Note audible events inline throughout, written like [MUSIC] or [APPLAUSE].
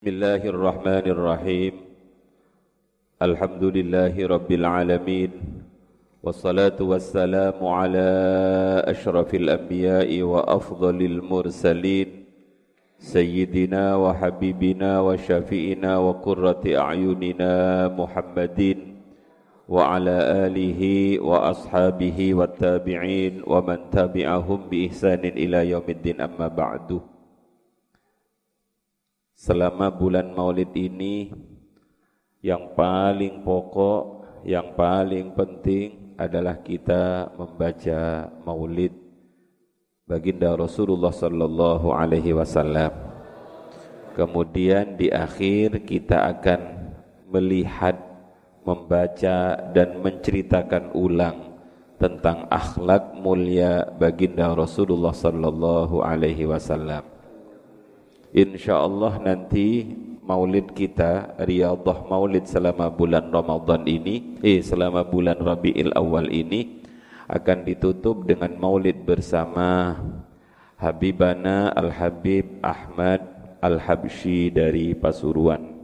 بسم الله الرحمن الرحيم. الحمد لله رب العالمين والصلاة والسلام على أشرف الأنبياء وأفضل المرسلين سيدنا وحبيبنا وشفيئنا وقرة أعيننا محمد وعلى آله وأصحابه والتابعين ومن تبعهم بإحسان إلى يوم الدين. أما بعد selama bulan maulid ini yang paling pokok, yang paling penting adalah kita membaca maulid baginda Rasulullah sallallahu alaihi wasallam. Kemudian di akhir kita akan melihat, membaca dan menceritakan ulang tentang akhlak mulia baginda Rasulullah sallallahu alaihi wasallam. InsyaAllah nanti maulid kita, riadah maulid selama bulan Ramadan ini, eh selama bulan Rabi'il Awal ini, akan ditutup dengan maulid bersama Habibana Al-Habib Ahmad Al-Habsyi dari Pasuruan.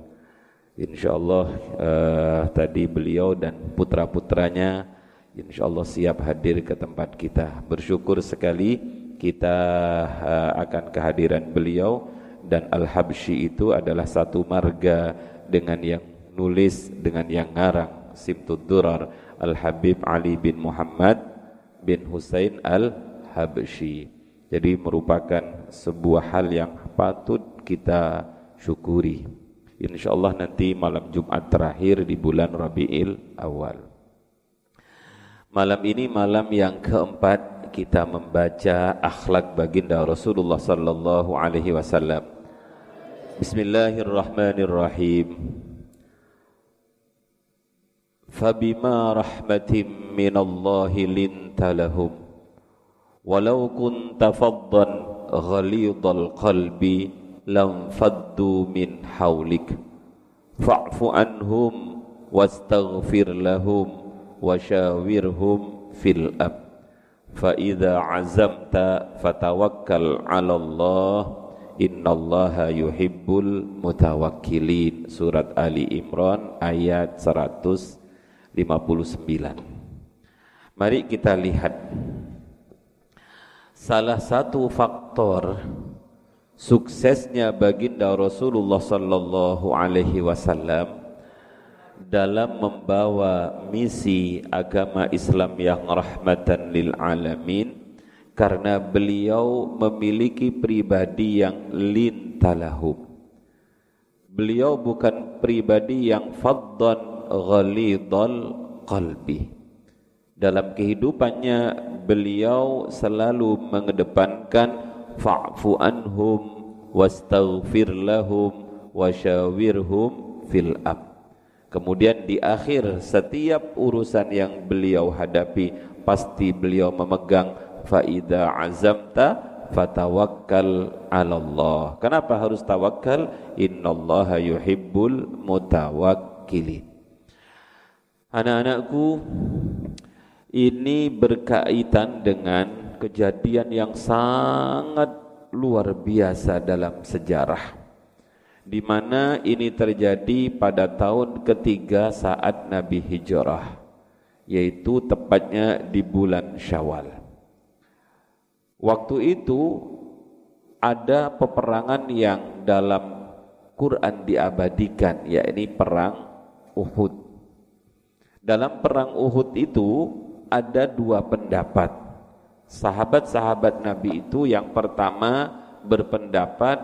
InsyaAllah uh, tadi beliau dan putra-putranya InsyaAllah siap hadir ke tempat kita. Bersyukur sekali kita uh, akan kehadiran beliau dan Al-Habsyi itu adalah satu marga dengan yang nulis dengan yang ngarang. Simtud Durar Al-Habib Ali bin Muhammad bin Husain Al-Habsyi. Jadi merupakan sebuah hal yang patut kita syukuri. Insyaallah nanti malam Jumat terakhir di bulan Rabiul Awal. Malam ini malam yang keempat kita membaca akhlak baginda Rasulullah sallallahu alaihi wasallam بسم الله الرحمن الرحيم فبما رحمة من الله لنت لهم ولو كنت فظا غليظ القلب لانفضوا من حولك فاعف عنهم واستغفر لهم وشاورهم في الأمر فإذا عزمت فتوكل على الله Innallaha yuhibbul mutawakkilin. Surat Ali Imran ayat 159 Mari kita lihat. Salah satu faktor suksesnya baginda Rasulullah sallallahu alaihi wasallam dalam membawa misi agama Islam yang rahmatan lil alamin karena beliau memiliki pribadi yang lintalahum. Beliau bukan pribadi yang faddan ghalidhal qalbi. Dalam kehidupannya beliau selalu mengedepankan fa'fu anhum wastaghfir lahum wasyawirhum fil am. Kemudian di akhir setiap urusan yang beliau hadapi pasti beliau memegang faida azamta fatawakkal 'ala Allah. Kenapa harus tawakal? Innallaha yuhibbul mutawakkilin. Anak-anakku, ini berkaitan dengan kejadian yang sangat luar biasa dalam sejarah di mana ini terjadi pada tahun ketiga saat Nabi hijrah yaitu tepatnya di bulan Syawal Waktu itu ada peperangan yang dalam Quran diabadikan yakni perang Uhud. Dalam perang Uhud itu ada dua pendapat. Sahabat-sahabat Nabi itu yang pertama berpendapat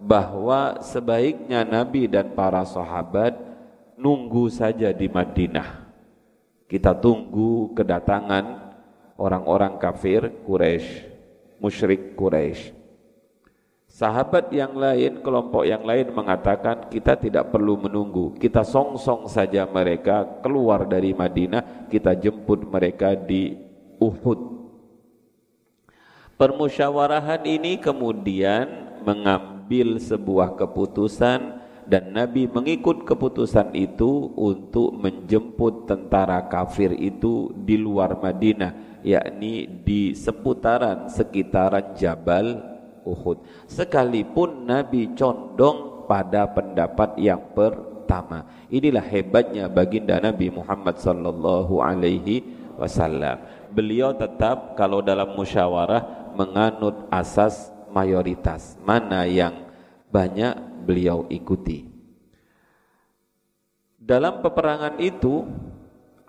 bahwa sebaiknya Nabi dan para sahabat nunggu saja di Madinah. Kita tunggu kedatangan orang-orang kafir Quraisy musyrik Quraisy. Sahabat yang lain, kelompok yang lain mengatakan kita tidak perlu menunggu. Kita song-song saja mereka keluar dari Madinah, kita jemput mereka di Uhud. Permusyawarahan ini kemudian mengambil sebuah keputusan dan Nabi mengikut keputusan itu untuk menjemput tentara kafir itu di luar Madinah yakni di seputaran sekitaran Jabal Uhud. Sekalipun Nabi condong pada pendapat yang pertama. Inilah hebatnya baginda Nabi Muhammad sallallahu alaihi wasallam. Beliau tetap kalau dalam musyawarah menganut asas mayoritas. Mana yang banyak beliau ikuti. Dalam peperangan itu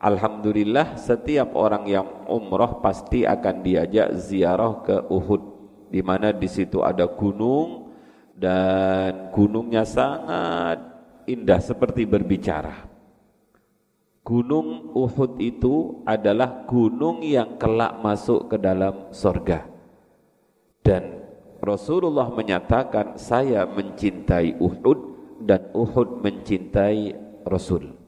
Alhamdulillah setiap orang yang umroh pasti akan diajak ziarah ke Uhud di mana di situ ada gunung dan gunungnya sangat indah seperti berbicara. Gunung Uhud itu adalah gunung yang kelak masuk ke dalam sorga. Dan Rasulullah menyatakan saya mencintai Uhud dan Uhud mencintai Rasul.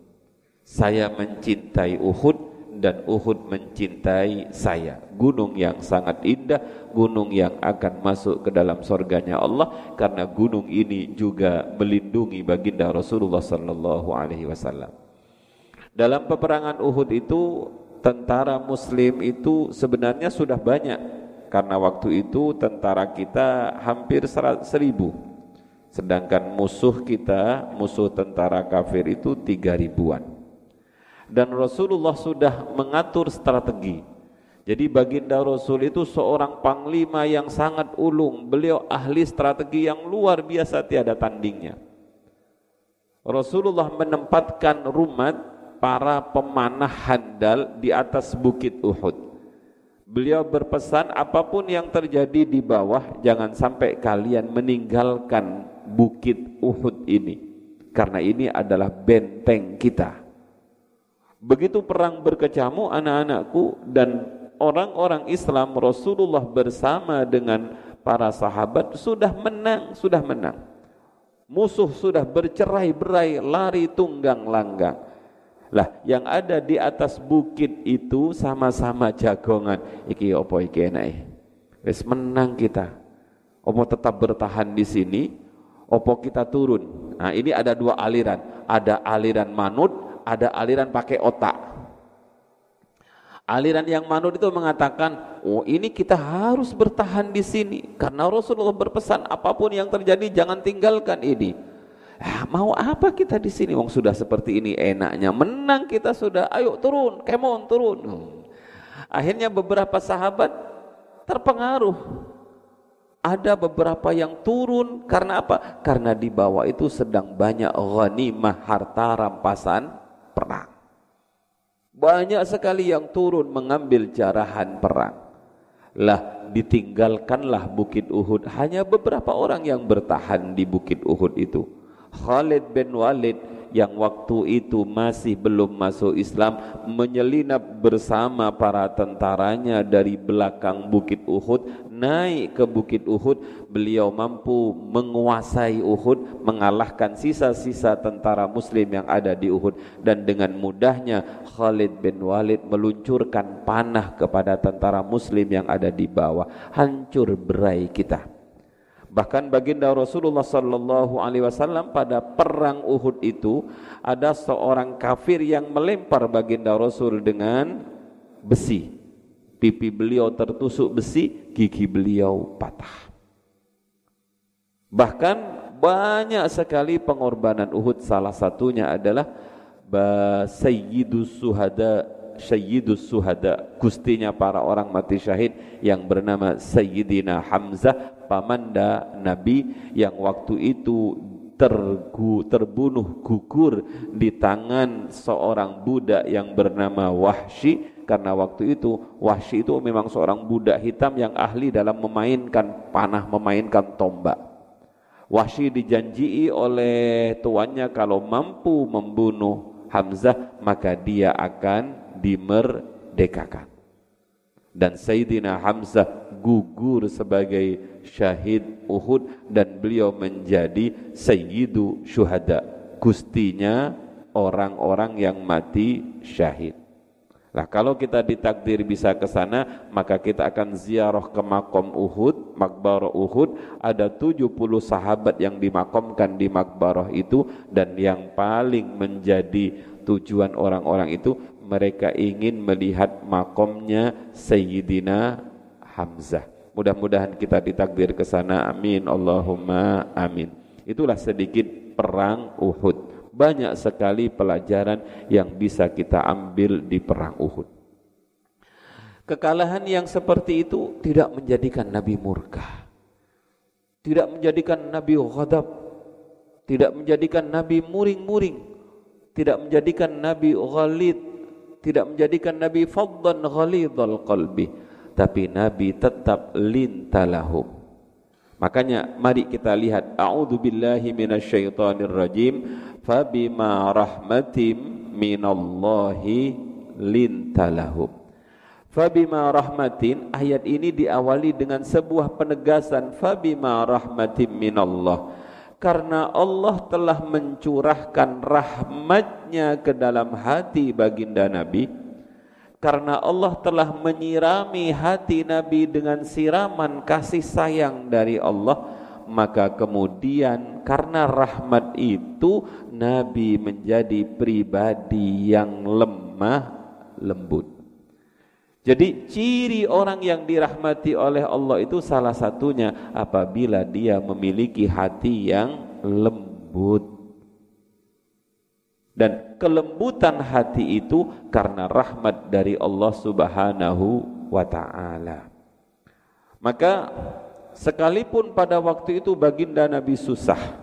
Saya mencintai Uhud dan Uhud mencintai saya. Gunung yang sangat indah, gunung yang akan masuk ke dalam surganya Allah karena gunung ini juga melindungi baginda Rasulullah sallallahu alaihi wasallam. Dalam peperangan Uhud itu tentara muslim itu sebenarnya sudah banyak karena waktu itu tentara kita hampir seribu sedangkan musuh kita musuh tentara kafir itu tiga ribuan dan Rasulullah sudah mengatur strategi. Jadi baginda Rasul itu seorang panglima yang sangat ulung. Beliau ahli strategi yang luar biasa tiada tandingnya. Rasulullah menempatkan rumah para pemanah handal di atas bukit Uhud. Beliau berpesan apa pun yang terjadi di bawah jangan sampai kalian meninggalkan bukit Uhud ini. Karena ini adalah benteng kita. Begitu perang berkecamuk anak-anakku dan orang-orang Islam Rasulullah bersama dengan para sahabat sudah menang, sudah menang. Musuh sudah bercerai-berai, lari tunggang langgang. Lah, yang ada di atas bukit itu sama-sama jagongan. Iki opo iki enak Wis menang kita. Opo tetap bertahan di sini, opo kita turun. Nah, ini ada dua aliran. Ada aliran manut, ada aliran pakai otak. Aliran yang manut itu mengatakan, oh ini kita harus bertahan di sini karena Rasulullah berpesan apa pun yang terjadi jangan tinggalkan ini. Ah, mau apa kita di sini? Wong sudah seperti ini enaknya menang kita sudah. Ayo turun, kemon turun. Akhirnya beberapa sahabat terpengaruh. Ada beberapa yang turun karena apa? Karena di bawah itu sedang banyak ghanimah harta rampasan perang. Banyak sekali yang turun mengambil jarahan perang. Lah ditinggalkanlah bukit Uhud. Hanya beberapa orang yang bertahan di bukit Uhud itu. Khalid bin Walid yang waktu itu masih belum masuk Islam menyelinap bersama para tentaranya dari belakang bukit Uhud naik ke bukit Uhud beliau mampu menguasai Uhud mengalahkan sisa-sisa tentara muslim yang ada di Uhud. Dan dengan mudahnya Khalid bin Walid meluncurkan panah kepada tentara muslim yang ada di bawah. Hancur berai kita. Bahkan baginda Rasulullah sallallahu alaihi wasallam pada perang Uhud itu ada seorang kafir yang melempar baginda Rasul dengan besi. Pipi beliau tertusuk besi, gigi beliau patah. Bahkan banyak sekali pengorbanan Uhud. Salah satunya adalah Sayyidus Suhada Sayyidus Suhada. Gustinya para orang mati syahid yang bernama Sayyidina Hamzah pamanda Nabi yang waktu itu tergu, terbunuh gugur di tangan seorang budak yang bernama Wahsy karena waktu itu Wahsy itu memang seorang budak hitam yang ahli dalam memainkan panah, memainkan tombak. Wahsy dijanjii oleh tuannya kalau mampu membunuh Hamzah maka dia akan dimerdekakan. Dan Sayyidina Hamzah gugur sebagai syahid Uhud dan beliau menjadi sayyidu syuhada gustinya orang-orang yang mati syahid Nah kalau kita ditakdir bisa ke sana maka kita akan ziarah ke makom Uhud, makbarah Uhud, ada 70 sahabat yang dimakamkan di makbarah itu dan yang paling menjadi tujuan orang-orang itu mereka ingin melihat makomnya Sayyidina Hamzah. Mudah-mudahan kita ditakdir ke sana. Amin. Allahumma amin. Itulah sedikit perang Uhud. Banyak sekali pelajaran yang bisa kita ambil di perang Uhud. Kekalahan yang seperti itu tidak menjadikan Nabi murka. Tidak menjadikan Nabi ghadab. Tidak menjadikan Nabi muring-muring. Tidak menjadikan Nabi ghalid. Tidak menjadikan Nabi faddan ghalidhal qalbi. Tapi Nabi tetap lintalahum Makanya mari kita lihat a'udzu billahi minasyaitonir rajim fabima rahmatim minallahi lintalahum. Fabima rahmatin ayat ini diawali dengan sebuah penegasan. Fabima rahmatim minallah. Karena Allah telah mencurahkan rahmatnya ke dalam hati baginda Nabi. Karena Allah telah menyirami hati Nabi dengan siraman kasih sayang dari Allah maka kemudian karena rahmat itu Nabi menjadi pribadi yang lemah lembut jadi ciri orang yang dirahmati oleh Allah itu salah satunya apabila dia memiliki hati yang lembut dan kelembutan hati itu karena rahmat dari Allah Subhanahu wa taala. Maka sekalipun pada waktu itu baginda Nabi susah,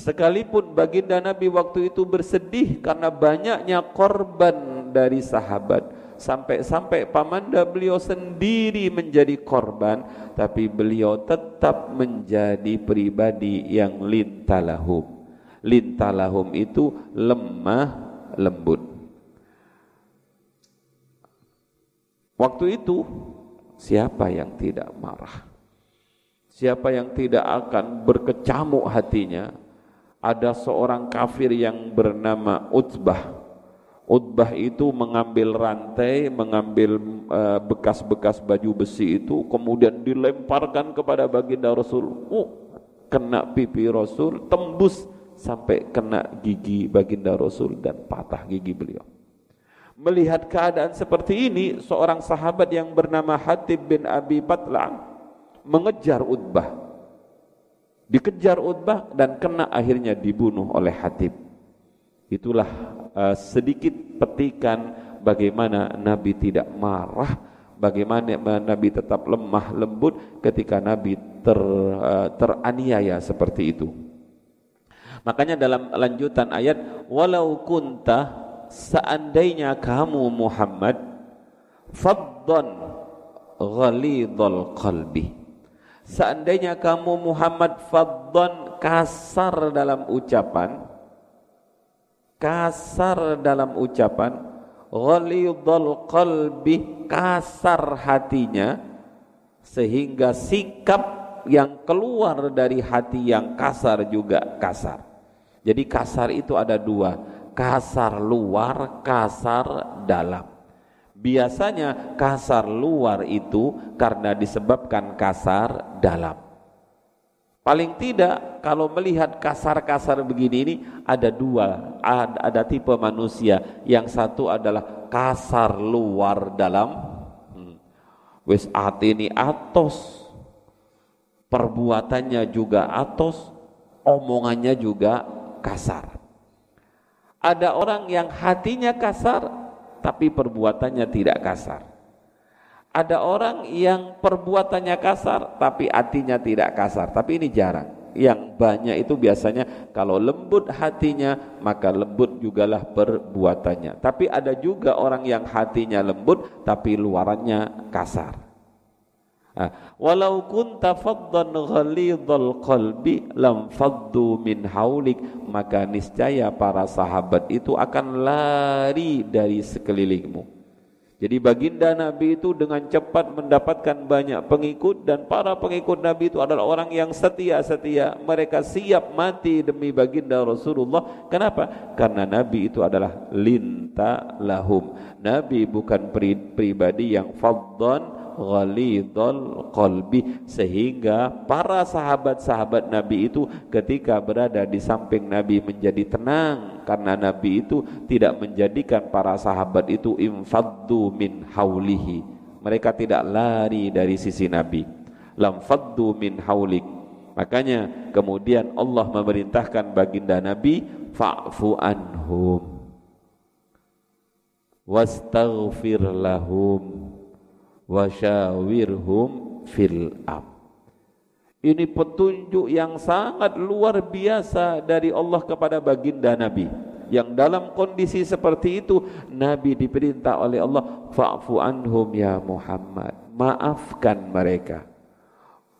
sekalipun baginda Nabi waktu itu bersedih karena banyaknya korban dari sahabat, sampai-sampai pamanda beliau sendiri menjadi korban, tapi beliau tetap menjadi pribadi yang lintalahum lintalahum itu lemah lembut. Waktu itu siapa yang tidak marah? Siapa yang tidak akan berkecamuk hatinya? Ada seorang kafir yang bernama Utbah. Utbah itu mengambil rantai, mengambil eh, bekas-bekas baju besi itu, kemudian dilemparkan kepada baginda Rasul. Uh, kena pipi Rasul, tembus sampai kena gigi baginda Rasul dan patah gigi beliau. Melihat keadaan seperti ini, seorang sahabat yang bernama Hatib bin Abi Batla mengejar Utbah. Dikejar Utbah dan kena akhirnya dibunuh oleh Hatib. Itulah uh, sedikit petikan bagaimana Nabi tidak marah, bagaimana Nabi tetap lemah lembut ketika Nabi ter, uh, teraniaya seperti itu. Makanya dalam lanjutan ayat walau kunta seandainya kamu Muhammad faddan ghalidhal qalbi seandainya kamu Muhammad faddan kasar dalam ucapan kasar dalam ucapan ghalidhal qalbi kasar hatinya sehingga sikap yang keluar dari hati yang kasar juga kasar jadi kasar itu ada dua, kasar luar, kasar dalam. Biasanya kasar luar itu karena disebabkan kasar dalam. Paling tidak kalau melihat kasar-kasar begini ini ada dua, ada, ada tipe manusia. Yang satu adalah kasar luar dalam. Hmm. Wis hati ini atos, perbuatannya juga atos, omongannya juga kasar. Ada orang yang hatinya kasar tapi perbuatannya tidak kasar. Ada orang yang perbuatannya kasar tapi hatinya tidak kasar. Tapi ini jarang. Yang banyak itu biasanya kalau lembut hatinya maka lembut jugalah perbuatannya. Tapi ada juga orang yang hatinya lembut tapi luarannya kasar. Walau kunta faddan ghalidhal qalbi lam faddu min haulik maka niscaya para sahabat itu akan lari dari sekelilingmu. Jadi baginda Nabi itu dengan cepat mendapatkan banyak pengikut dan para pengikut Nabi itu adalah orang yang setia-setia. Mereka siap mati demi baginda Rasulullah. Kenapa? Karena Nabi itu adalah linta lahum. Nabi bukan pribadi yang faddan ghalidhal qalbi sehingga para sahabat-sahabat Nabi itu ketika berada di samping Nabi menjadi tenang karena Nabi itu tidak menjadikan para sahabat itu infaddu min haulihi. Mereka tidak lari dari sisi Nabi. Lam faddu min haulik. Makanya kemudian Allah memerintahkan baginda Nabi fa'fu anhum. Wastaghfir lahum wasyawirhum fil am. Ini petunjuk yang sangat luar biasa dari Allah kepada baginda Nabi. Yang dalam kondisi seperti itu Nabi diperintah oleh Allah fa'fu anhum ya Muhammad. Maafkan mereka.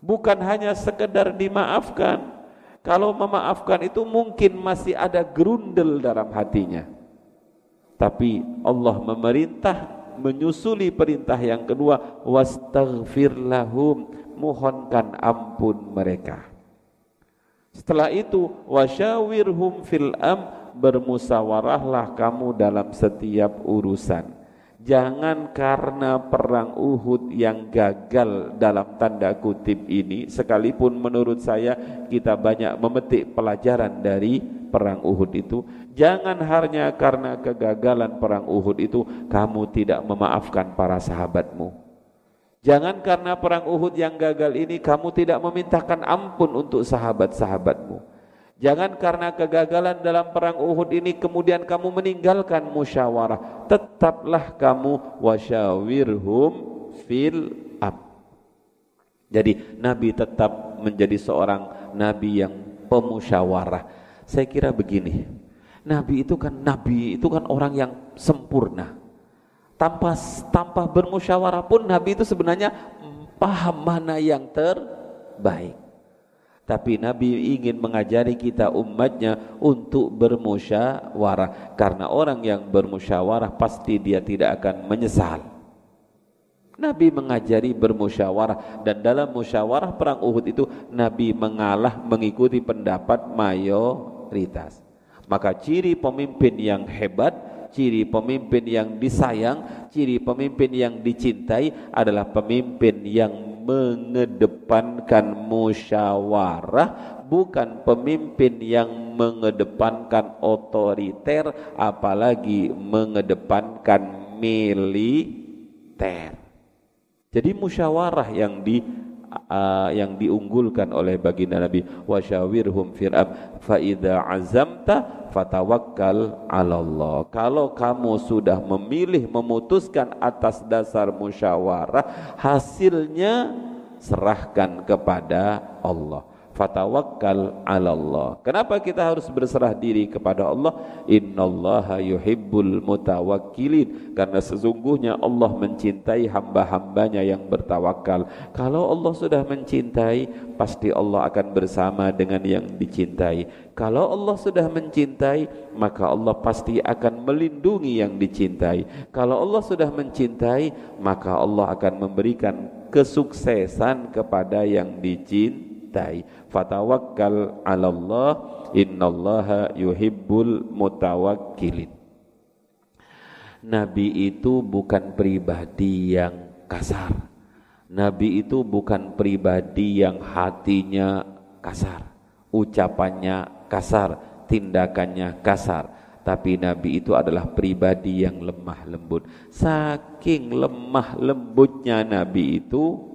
Bukan hanya sekedar dimaafkan. Kalau memaafkan itu mungkin masih ada gerundel dalam hatinya. Tapi Allah memerintah menyusuli perintah yang kedua wastaghfir lahum mohonkan ampun mereka. Setelah itu wasyawirhum fil am bermusawarahlah kamu dalam setiap urusan. Jangan karena perang Uhud yang gagal dalam tanda kutip ini sekalipun menurut saya kita banyak memetik pelajaran dari perang Uhud itu jangan hanya karena kegagalan perang Uhud itu kamu tidak memaafkan para sahabatmu jangan karena perang Uhud yang gagal ini kamu tidak memintakan ampun untuk sahabat-sahabatmu Jangan karena kegagalan dalam perang Uhud ini kemudian kamu meninggalkan musyawarah. Tetaplah kamu wasyawirhum fil am. Jadi Nabi tetap menjadi seorang Nabi yang pemusyawarah. Saya kira begini, Nabi itu kan Nabi itu kan orang yang sempurna. Tanpa tanpa bermusyawarah pun Nabi itu sebenarnya paham mana yang terbaik. Tapi Nabi ingin mengajari kita umatnya untuk bermusyawarah. Karena orang yang bermusyawarah pasti dia tidak akan menyesal. Nabi mengajari bermusyawarah dan dalam musyawarah perang Uhud itu Nabi mengalah mengikuti pendapat mayoritas. Maka ciri pemimpin yang hebat, ciri pemimpin yang disayang, ciri pemimpin yang dicintai adalah pemimpin yang mengedepankan musyawarah bukan pemimpin yang mengedepankan otoriter apalagi mengedepankan militer jadi musyawarah yang di uh, yang diunggulkan oleh baginda Nabi wasyawirhum fir'ab fa idza azamta fatawakkal 'ala Allah kalau kamu sudah memilih memutuskan atas dasar musyawarah hasilnya serahkan kepada Allah fatawakkal 'ala Allah. Kenapa kita harus berserah diri kepada Allah? Innallaha yuhibbul mutawakkilin. Karena sesungguhnya Allah mencintai hamba-hambanya yang bertawakal. Kalau Allah sudah mencintai, pasti Allah akan bersama dengan yang dicintai. Kalau Allah sudah mencintai, maka Allah pasti akan melindungi yang dicintai. Kalau Allah sudah mencintai, maka Allah akan memberikan kesuksesan kepada yang dicintai dicintai fatawakkal 'ala Allah innallaha yuhibbul mutawakkilin. Nabi itu bukan pribadi yang kasar. Nabi itu bukan pribadi yang hatinya kasar ucapannya kasar tindakannya kasar. Tapi Nabi itu adalah pribadi yang lemah lembut. Saking lemah lembutnya Nabi itu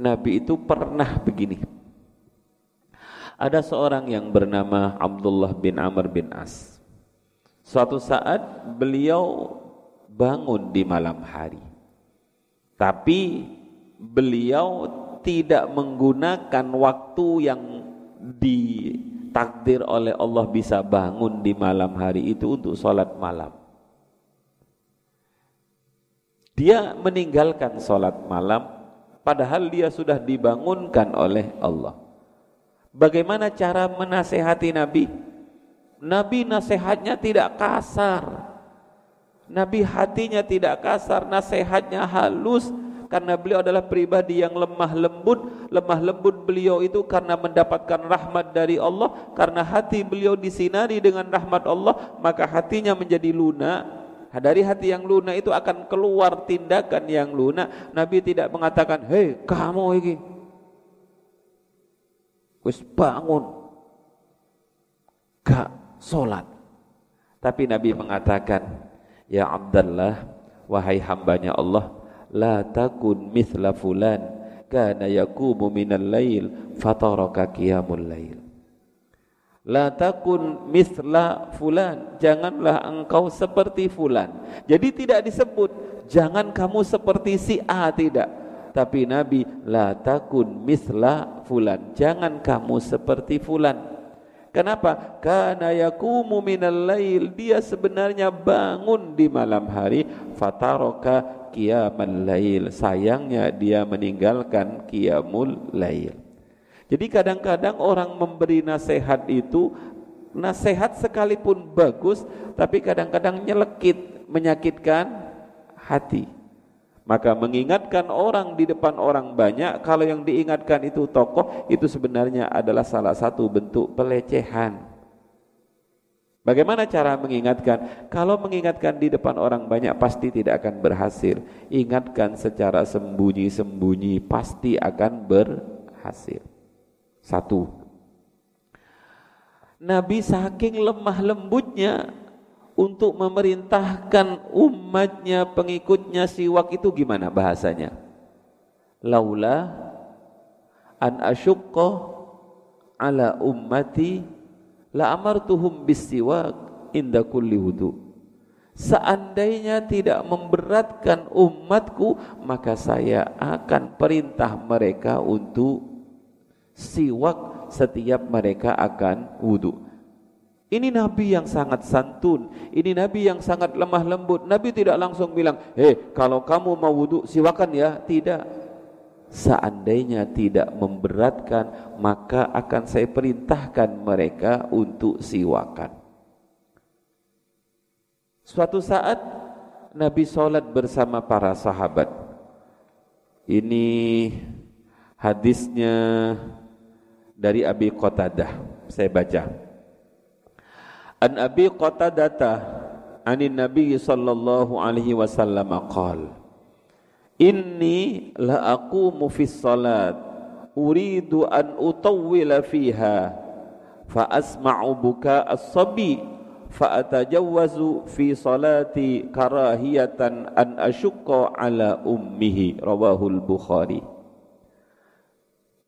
Nabi itu pernah begini ada seorang yang bernama Abdullah bin Amr bin As. Suatu saat beliau bangun di malam hari. Tapi beliau tidak menggunakan waktu yang ditakdir oleh Allah bisa bangun di malam hari itu untuk sholat malam. Dia meninggalkan sholat malam padahal dia sudah dibangunkan oleh Allah. Bagaimana cara menasehati Nabi? Nabi nasihatnya tidak kasar. Nabi hatinya tidak kasar, nasihatnya halus karena beliau adalah pribadi yang lemah lembut. Lemah lembut beliau itu karena mendapatkan rahmat dari Allah, karena hati beliau disinari dengan rahmat Allah, maka hatinya menjadi lunak. Dari hati yang lunak itu akan keluar tindakan yang lunak. Nabi tidak mengatakan, "Hei, kamu ini wis bangun gak solat tapi Nabi mengatakan ya Abdullah wahai hambanya Allah la takun mithla fulan kana yaqumu minal lail fataraka qiyamul lail La takun misla fulan, janganlah engkau seperti fulan. Jadi tidak disebut jangan kamu seperti si A tidak. Tapi Nabi la takun misla fulan, jangan kamu seperti fulan. Kenapa? Karena yakumu minal lail, dia sebenarnya bangun di malam hari, fataroka qiyamal lail. Sayangnya dia meninggalkan qiyamul lail. Jadi kadang-kadang orang memberi nasihat itu nasihat sekalipun bagus tapi kadang-kadang nyelekit, menyakitkan hati. Maka mengingatkan orang di depan orang banyak kalau yang diingatkan itu tokoh itu sebenarnya adalah salah satu bentuk pelecehan. Bagaimana cara mengingatkan? Kalau mengingatkan di depan orang banyak pasti tidak akan berhasil. Ingatkan secara sembunyi-sembunyi pasti akan berhasil. Satu. Nabi saking lemah lembutnya untuk memerintahkan umatnya, pengikutnya siwak itu gimana bahasanya? Laula an asyukko ala ummati la amartuhum bisiwak inda kulli wudu. Seandainya tidak memberatkan umatku, maka saya akan perintah mereka untuk siwak setiap mereka akan wudhu. Ini Nabi yang sangat santun, ini Nabi yang sangat lemah lembut. Nabi tidak langsung bilang, "Hei, kalau kamu mau wudhu, siwakan ya." Tidak. Seandainya tidak memberatkan, maka akan saya perintahkan mereka untuk siwakan. Suatu saat Nabi sholat bersama para sahabat. Ini hadisnya dari Abi Qatadah. Saya baca. An Abi Qatadah anin Nabi sallallahu alaihi wasallam qala Inni la aqumu fi salat uridu an utawwila fiha fa asma'u buka as-sabi fa atajawwazu fi salati karahiyatan an ashqa ala ummihi rawahul bukhari.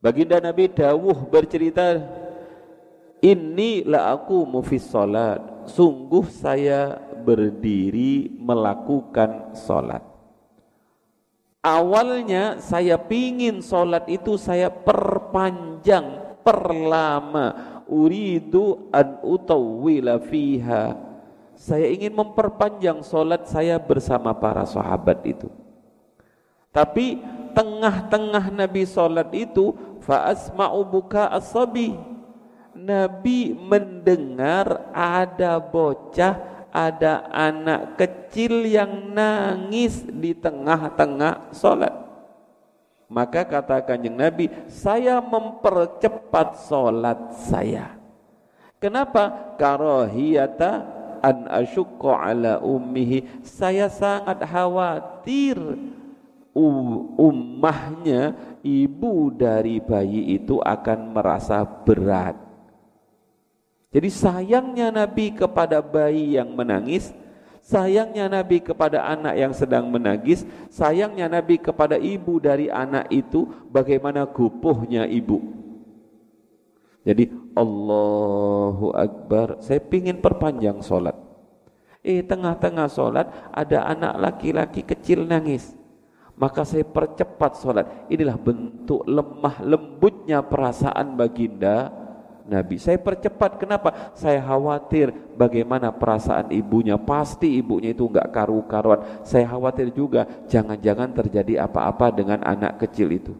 Baginda Nabi Dawuh bercerita Ini la aku mufis salat Sungguh saya berdiri melakukan salat Awalnya saya pingin salat itu saya perpanjang, perlama. Uridu an utawwila fiha. Saya ingin memperpanjang salat saya bersama para sahabat itu. Tapi tengah-tengah Nabi salat itu fa asma'u asabi Nabi mendengar ada bocah ada anak kecil yang nangis di tengah-tengah solat maka kata kanjeng Nabi saya mempercepat solat saya. Kenapa? Karahiyata an asyukka ala ummihi. Saya sangat khawatir ummahnya ibu dari bayi itu akan merasa berat. Jadi sayangnya Nabi kepada bayi yang menangis, sayangnya Nabi kepada anak yang sedang menangis, sayangnya Nabi kepada ibu dari anak itu, bagaimana gupuhnya ibu. Jadi Allahu Akbar, saya pingin perpanjang solat. Eh tengah-tengah solat ada anak laki-laki kecil nangis maka saya percepat sholat. Inilah bentuk lemah lembutnya perasaan baginda Nabi. Saya percepat, kenapa? Saya khawatir bagaimana perasaan ibunya. Pasti ibunya itu enggak karu-karuan. Saya khawatir juga jangan-jangan terjadi apa-apa dengan anak kecil itu.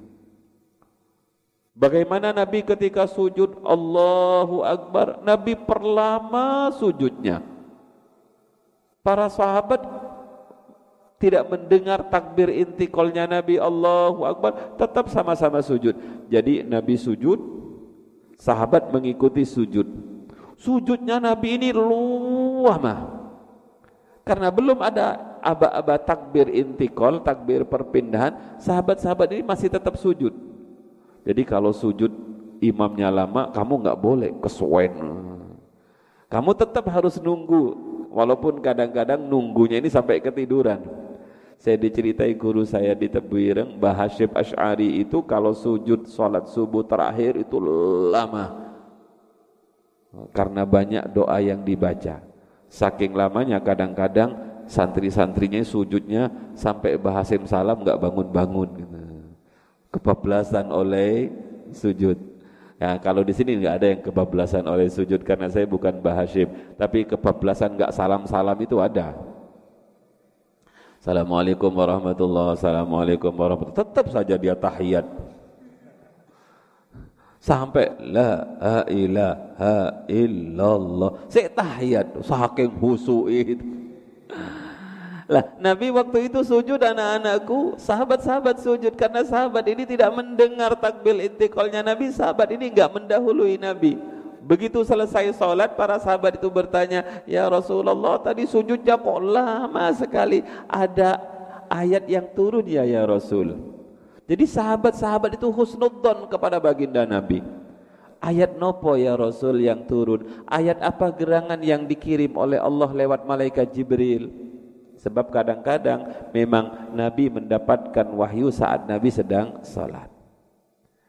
Bagaimana Nabi ketika sujud Allahu Akbar, Nabi perlama sujudnya. Para sahabat tidak mendengar takbir intikolnya Nabi Allahu Akbar tetap sama-sama sujud jadi Nabi sujud sahabat mengikuti sujud. Sujudnya Nabi ini luah mah karena belum ada aba-aba takbir intikol takbir perpindahan sahabat-sahabat ini masih tetap sujud. Jadi kalau sujud imamnya lama kamu nggak boleh kesuwen. Kamu tetap harus nunggu walaupun kadang-kadang nunggunya ini sampai ketiduran Saya diceritai guru saya di Tebuireng, Mbah Hashim Ash'ari itu kalau sujud sholat subuh terakhir itu lama. Karena banyak doa yang dibaca. Saking lamanya kadang-kadang santri-santrinya sujudnya sampai Mbah Hashim salam nggak bangun-bangun. Gitu. Kebablasan oleh sujud. Ya, kalau di sini nggak ada yang kebablasan oleh sujud karena saya bukan Mbah Hashim, tapi kebablasan nggak salam-salam itu ada. Assalamualaikum warahmatullahi Assalamualaikum warahmatullahi Tetap saja dia tahiyat. Sampai La ilaha illallah. Saya tahiyat. Saking husu'i itu. Lah Nabi waktu itu sujud anak-anakku. Sahabat-sahabat sujud. Karena sahabat ini tidak mendengar takbil intiqalnya Nabi. Sahabat ini enggak mendahului Nabi Begitu selesai sholat, para sahabat itu bertanya, Ya Rasulullah, tadi sujudnya kok lama sekali. Ada ayat yang turun ya ya Rasul. Jadi sahabat-sahabat itu husnudzon kepada baginda Nabi. Ayat nopo ya Rasul yang turun? Ayat apa gerangan yang dikirim oleh Allah lewat malaikat Jibril? Sebab kadang-kadang memang Nabi mendapatkan wahyu saat Nabi sedang sholat.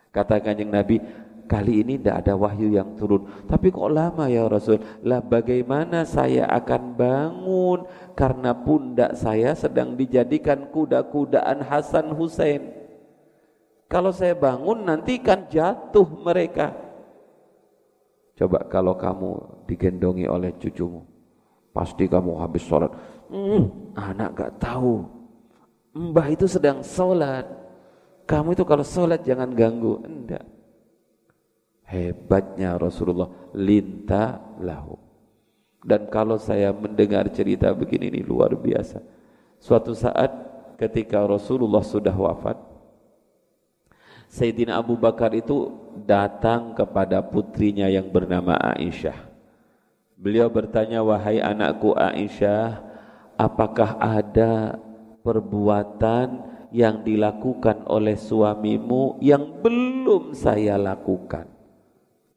Kata kanjeng Nabi, kali ini tidak ada wahyu yang turun. Tapi kok lama ya Rasul? Lah bagaimana saya akan bangun karena pundak saya sedang dijadikan kuda-kudaan Hasan Hussein. Kalau saya bangun nanti kan jatuh mereka. Coba kalau kamu digendongi oleh cucumu, pasti kamu habis sholat. Hmm, anak gak tahu. Mbah itu sedang sholat. Kamu itu kalau sholat jangan ganggu. Enggak hebatnya Rasulullah. Linta lahu. Dan kalau saya mendengar cerita begini ini luar biasa. Suatu saat ketika Rasulullah sudah wafat Sayyidina Abu Bakar itu datang kepada putrinya yang bernama Aisyah. Beliau bertanya wahai anakku Aisyah apakah ada perbuatan yang dilakukan oleh suamimu yang belum saya lakukan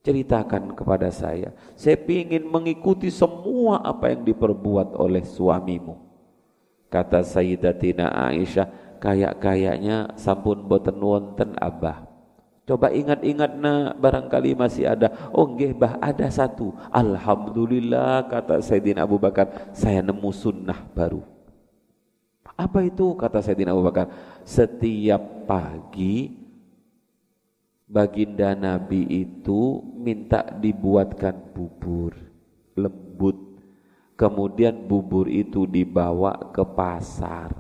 ceritakan kepada saya. Saya ingin mengikuti semua apa yang diperbuat oleh suamimu. Kata Sayyidatina Aisyah, kayak-kayaknya sampun boten wonten abah. Coba ingat-ingat na barangkali masih ada. Oh nggih bah ada satu. Alhamdulillah kata Sayyidina Abu Bakar, saya nemu sunnah baru. Apa itu kata Sayyidina Abu Bakar? Setiap pagi baginda Nabi itu minta dibuatkan bubur lembut. Kemudian bubur itu dibawa ke pasar.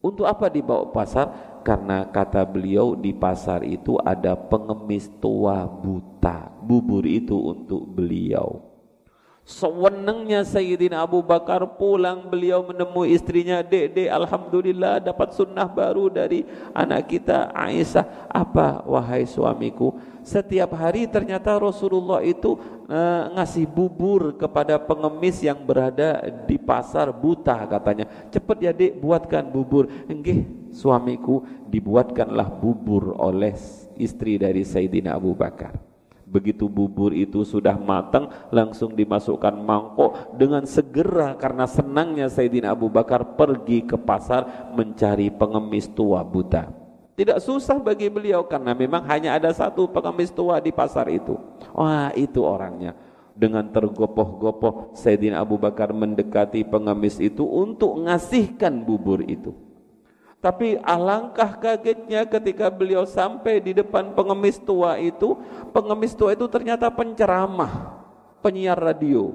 Untuk apa dibawa ke pasar? Karena kata beliau di pasar itu ada pengemis tua buta. Bubur itu untuk beliau. Sewenengnya Sayyidina Abu Bakar pulang beliau menemui istrinya dek Alhamdulillah dapat sunnah baru dari anak kita Aisyah. Apa wahai suamiku? Setiap hari ternyata Rasulullah itu uh, ngasih bubur kepada pengemis yang berada di pasar buta katanya. Cepat ya dek buatkan bubur. Enggih suamiku dibuatkanlah bubur oleh istri dari Sayyidina Abu Bakar Begitu bubur itu sudah matang, langsung dimasukkan mangkok dengan segera karena senangnya Sayyidina Abu Bakar pergi ke pasar mencari pengemis tua buta. Tidak susah bagi beliau karena memang hanya ada satu pengemis tua di pasar itu. Wah, itu orangnya. Dengan tergopoh-gopoh Sayyidina Abu Bakar mendekati pengemis itu untuk ngasihkan bubur itu. Tapi alangkah kagetnya ketika beliau sampai di depan pengemis tua itu, pengemis tua itu ternyata penceramah, penyiar radio.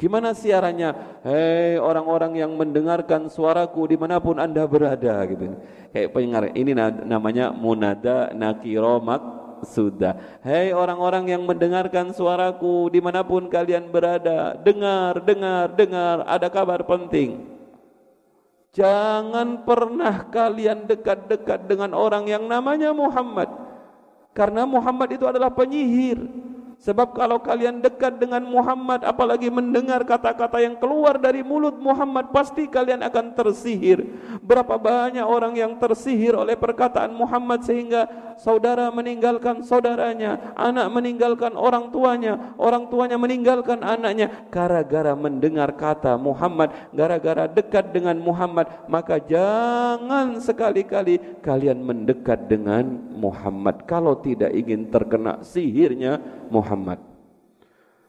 Gimana siarannya? Hei orang-orang yang mendengarkan suaraku di mana pun anda berada gitu. Kayak penyiar ini namanya munada nakiromak sudah. Hei orang-orang yang mendengarkan suaraku di mana pun kalian berada, dengar, dengar, dengar. Ada kabar penting. Jangan pernah kalian dekat-dekat dengan orang yang namanya Muhammad. Karena Muhammad itu adalah penyihir. Sebab kalau kalian dekat dengan Muhammad apalagi mendengar kata-kata yang keluar dari mulut Muhammad pasti kalian akan tersihir. Berapa banyak orang yang tersihir oleh perkataan Muhammad sehingga saudara meninggalkan saudaranya, anak meninggalkan orang tuanya, orang tuanya meninggalkan anaknya gara-gara mendengar kata Muhammad, gara-gara dekat dengan Muhammad, maka jangan sekali-kali kalian mendekat dengan Muhammad kalau tidak ingin terkena sihirnya Muhammad.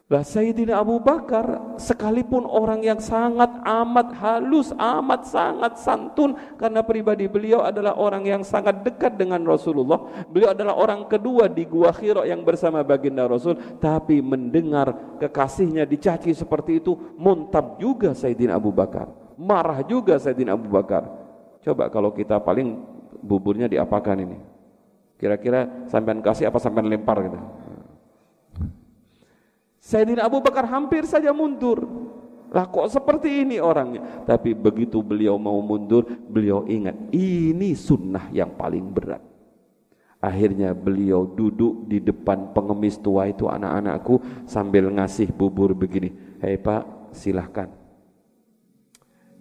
Lah Sayyidina Abu Bakar sekalipun orang yang sangat amat halus, amat sangat santun karena pribadi beliau adalah orang yang sangat dekat dengan Rasulullah. Beliau adalah orang kedua di Gua Khiro yang bersama baginda Rasul, tapi mendengar kekasihnya dicaci seperti itu, muntab juga Sayyidina Abu Bakar. Marah juga Sayyidina Abu Bakar. Coba kalau kita paling buburnya diapakan ini? Kira-kira sampean kasih apa sampean lempar gitu. Sayyidina Abu Bakar hampir saja mundur. Lah kok seperti ini orangnya? Tapi begitu beliau mau mundur, beliau ingat ini sunnah yang paling berat. Akhirnya beliau duduk di depan pengemis tua itu anak-anakku sambil ngasih bubur begini. Hei pak silahkan.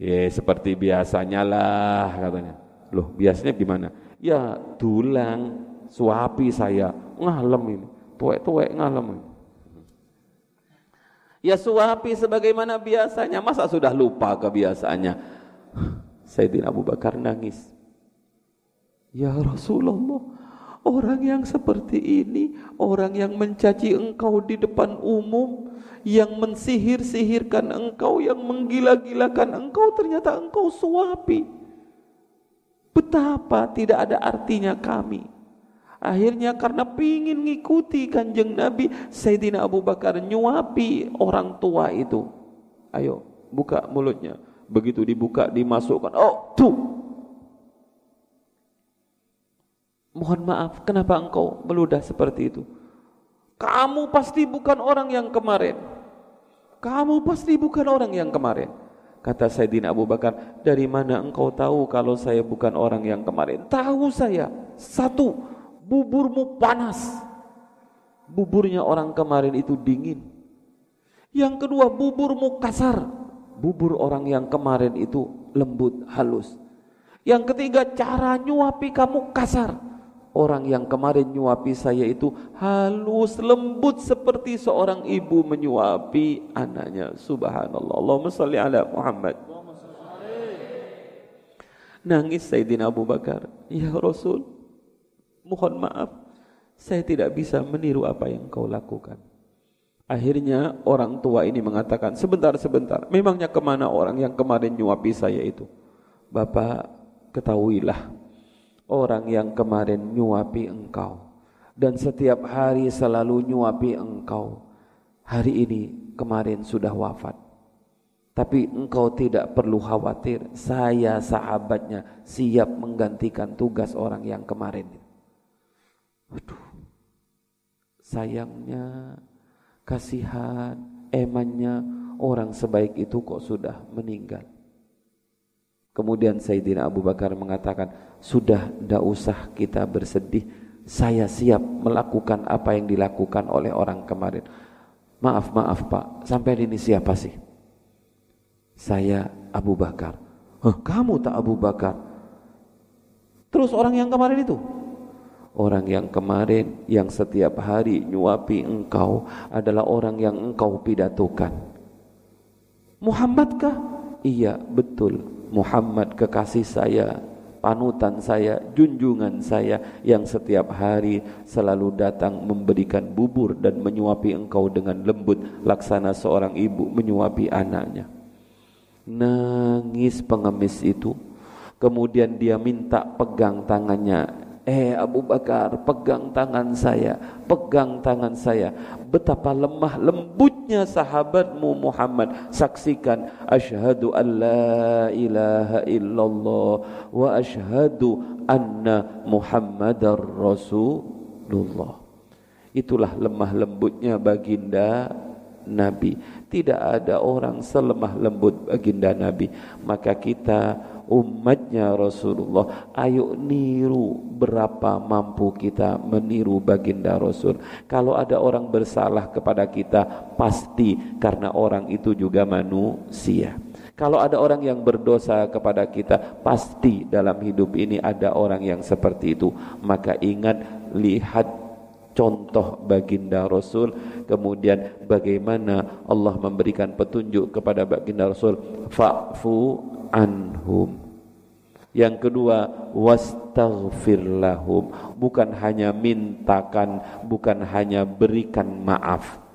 Ya seperti biasanya lah katanya. Loh biasanya gimana? Ya tulang suapi saya ngalem ini. Tuwek-tuwek ngalem ini. Ya suapi sebagaimana biasanya. Masa sudah lupa kebiasaannya? Sayyidina Abu Bakar nangis. Ya Rasulullah, orang yang seperti ini, orang yang mencaci engkau di depan umum, yang mensihir-sihirkan engkau, yang menggila-gilakan engkau, ternyata engkau suapi. Betapa tidak ada artinya kami Akhirnya karena pingin ngikuti kanjeng Nabi, Sayyidina Abu Bakar nyuapi orang tua itu. Ayo, buka mulutnya. Begitu dibuka, dimasukkan. Oh, tuh. Mohon maaf, kenapa engkau meludah seperti itu? Kamu pasti bukan orang yang kemarin. Kamu pasti bukan orang yang kemarin. Kata Sayyidina Abu Bakar, dari mana engkau tahu kalau saya bukan orang yang kemarin? Tahu saya. Satu, buburmu panas. Buburnya orang kemarin itu dingin. Yang kedua, buburmu kasar. Bubur orang yang kemarin itu lembut, halus. Yang ketiga, cara nyuapi kamu kasar. Orang yang kemarin nyuapi saya itu halus, lembut seperti seorang ibu menyuapi anaknya. Subhanallah. Allahumma salli ala Muhammad. Nangis Sayyidina Abu Bakar. Ya Rasul, mohon maaf, saya tidak bisa meniru apa yang kau lakukan. Akhirnya orang tua ini mengatakan, sebentar, sebentar, memangnya ke mana orang yang kemarin nyuapi saya itu? Bapak, ketahuilah, orang yang kemarin nyuapi engkau, dan setiap hari selalu nyuapi engkau, hari ini kemarin sudah wafat. Tapi engkau tidak perlu khawatir, saya sahabatnya siap menggantikan tugas orang yang kemarin Aduh, sayangnya, kasihan, emannya orang sebaik itu kok sudah meninggal. Kemudian Sayyidina Abu Bakar mengatakan, sudah tidak usah kita bersedih, saya siap melakukan apa yang dilakukan oleh orang kemarin. Maaf, maaf Pak, sampai ini siapa sih? Saya Abu Bakar. Huh, kamu tak Abu Bakar? Terus orang yang kemarin itu? Orang yang kemarin yang setiap hari nyuapi engkau adalah orang yang engkau pidatokan. Muhammadkah? Iya, betul. Muhammad kekasih saya, panutan saya, junjungan saya yang setiap hari selalu datang memberikan bubur dan menyuapi engkau dengan lembut laksana seorang ibu menyuapi anaknya. Nangis pengemis itu. Kemudian dia minta pegang tangannya Eh Abu Bakar, pegang tangan saya, pegang tangan saya. Betapa lemah lembutnya sahabatmu Muhammad. Saksikan asyhadu an la ilaha illallah wa asyhadu anna Muhammadar Rasulullah. Itulah lemah lembutnya baginda Nabi. Tidak ada orang selemah lembut baginda Nabi. Maka kita umatnya Rasulullah ayo niru berapa mampu kita meniru baginda Rasul. Kalau ada orang bersalah kepada kita pasti karena orang itu juga manusia. Kalau ada orang yang berdosa kepada kita pasti dalam hidup ini ada orang yang seperti itu. Maka ingat lihat contoh baginda Rasul. Kemudian bagaimana Allah memberikan petunjuk kepada baginda Rasul? Fa'fu anhum. Yang kedua wastaghfir lahum. Bukan hanya mintakan bukan hanya berikan maaf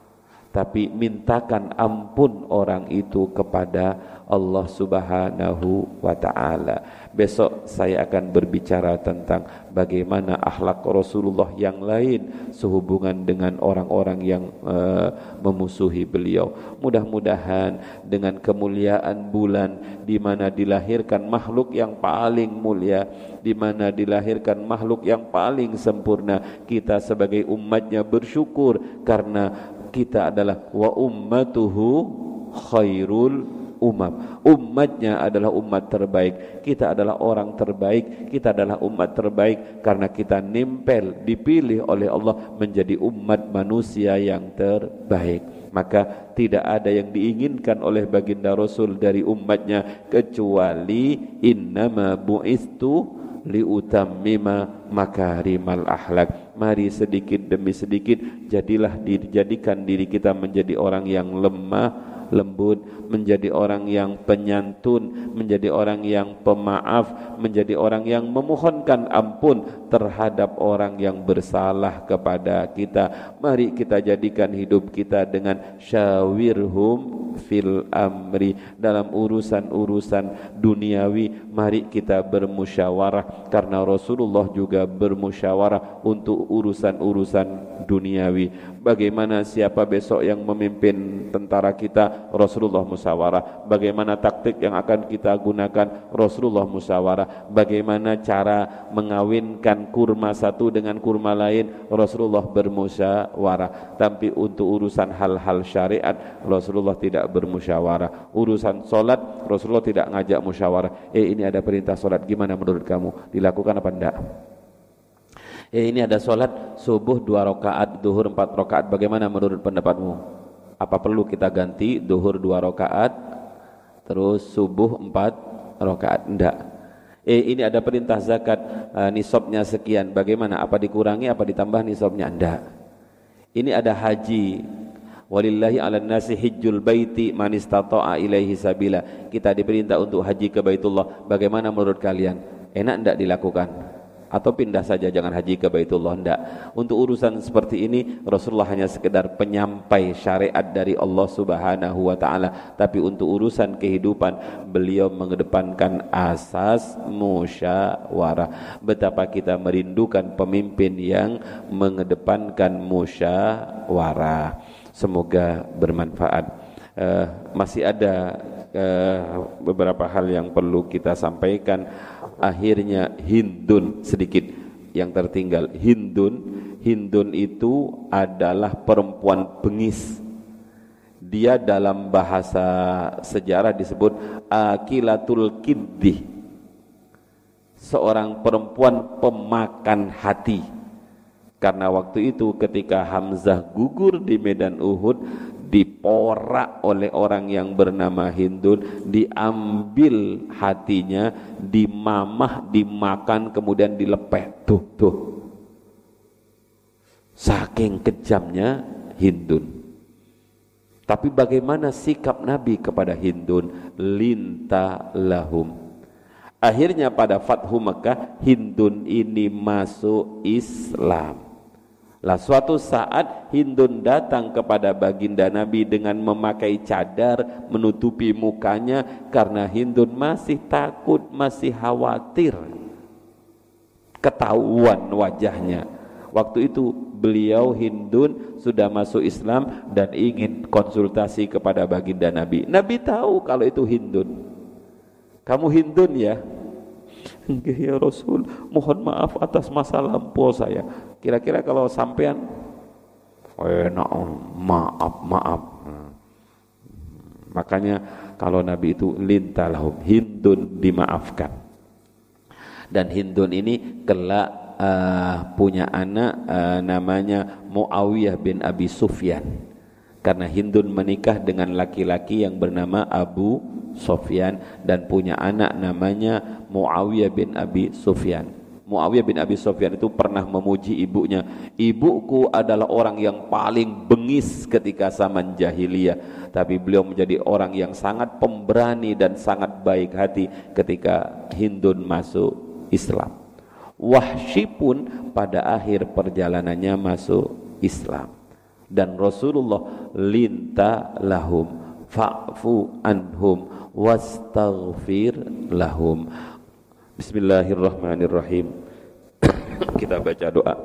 tapi mintakan ampun orang itu kepada Allah Subhanahu wa taala Besok saya akan berbicara tentang bagaimana akhlak Rasulullah yang lain sehubungan dengan orang-orang yang uh, memusuhi beliau. Mudah-mudahan dengan kemuliaan bulan di mana dilahirkan makhluk yang paling mulia, di mana dilahirkan makhluk yang paling sempurna, kita sebagai umatnya bersyukur karena kita adalah wa ummatuhu khairul umam. Umatnya adalah umat terbaik. Kita adalah orang terbaik. Kita adalah umat terbaik karena kita nempel dipilih oleh Allah menjadi umat manusia yang terbaik. Maka tidak ada yang diinginkan oleh baginda Rasul dari umatnya kecuali innama bu'istu liutammima makarimal akhlak. Mari sedikit demi sedikit jadilah dijadikan diri kita menjadi orang yang lemah lembut, menjadi orang yang penyantun, menjadi orang yang pemaaf, menjadi orang yang memohonkan ampun terhadap orang yang bersalah kepada kita. Mari kita jadikan hidup kita dengan syawirhum fil amri dalam urusan-urusan duniawi. Mari kita bermusyawarah karena Rasulullah juga bermusyawarah untuk urusan-urusan duniawi. Bagaimana siapa besok yang memimpin tentara kita Rasulullah musyawarah bagaimana taktik yang akan kita gunakan Rasulullah musyawarah bagaimana cara mengawinkan kurma satu dengan kurma lain? Rasulullah bermusyawarah tapi untuk urusan hal-hal syariat Rasulullah tidak bermusyawarah urusan solat Rasulullah tidak ngajak musyawarah eh ini ada perintah solat. Gimana menurut kamu? Dilakukan apa enggak? Eh ini ada solat subuh dua rakaat, duhur empat rakaat. Bagaimana menurut pendapatmu? Apa perlu kita ganti duhur dua rakaat terus subuh empat rakaat? Enggak. Eh ini ada perintah zakat. Uh, nisabnya sekian. Bagaimana? Apa dikurangi apa ditambah nisabnya? Enggak. Ini ada haji. Walillahi ala nasi hijjul baiti man istata'a ilaihi sabila. Kita diperintah untuk haji ke Baitullah. Bagaimana menurut kalian? Enak enggak dilakukan atau pindah saja jangan haji ke Baitullah hendak untuk urusan seperti ini Rasulullah hanya sekedar penyampai syariat dari Allah Subhanahu wa taala. Tapi untuk urusan kehidupan beliau mengedepankan asas musyawarah. Betapa kita merindukan pemimpin yang mengedepankan musyawarah. Semoga bermanfaat. Uh, masih ada uh, beberapa hal yang perlu kita sampaikan akhirnya Hindun sedikit. Yang tertinggal Hindun. Hindun itu adalah perempuan bengis. Dia dalam bahasa sejarah disebut akilatul kiddi. Seorang perempuan pemakan hati. Karena waktu itu ketika Hamzah gugur di medan Uhud diporak oleh orang yang bernama Hindun, diambil hatinya, dimamah, dimakan, kemudian dilepeh. Tuh, tuh. Saking kejamnya Hindun. Tapi bagaimana sikap Nabi kepada Hindun? Linta lahum. Akhirnya pada Fathu Mekah, Hindun ini masuk Islam. Lah suatu saat Hindun datang kepada baginda Nabi dengan memakai cadar menutupi mukanya karena Hindun masih takut, masih khawatir ketahuan wajahnya. Waktu itu beliau Hindun sudah masuk Islam dan ingin konsultasi kepada baginda Nabi. Nabi tahu kalau itu Hindun. Kamu Hindun ya? Enggak ya Rasul, mohon maaf atas masa lampau saya. Kira-kira kalau sampean enak maaf maaf. Makanya kalau Nabi itu lintalahum Hindun dimaafkan dan Hindun ini kelak uh, punya anak uh, namanya Muawiyah bin Abi Sufyan karena Hindun menikah dengan laki-laki yang bernama Abu Sufyan dan punya anak namanya Muawiyah bin Abi Sufyan Muawiyah bin Abi Sufyan itu pernah memuji ibunya. Ibuku adalah orang yang paling bengis ketika zaman jahiliyah. Tapi beliau menjadi orang yang sangat pemberani dan sangat baik hati ketika Hindun masuk Islam. Wahsy pun pada akhir perjalanannya masuk Islam. Dan Rasulullah linta lahum fa'fu anhum wastaghfir lahum Bismillahirrahmanirrahim. [COUGHS] Kita baca doa.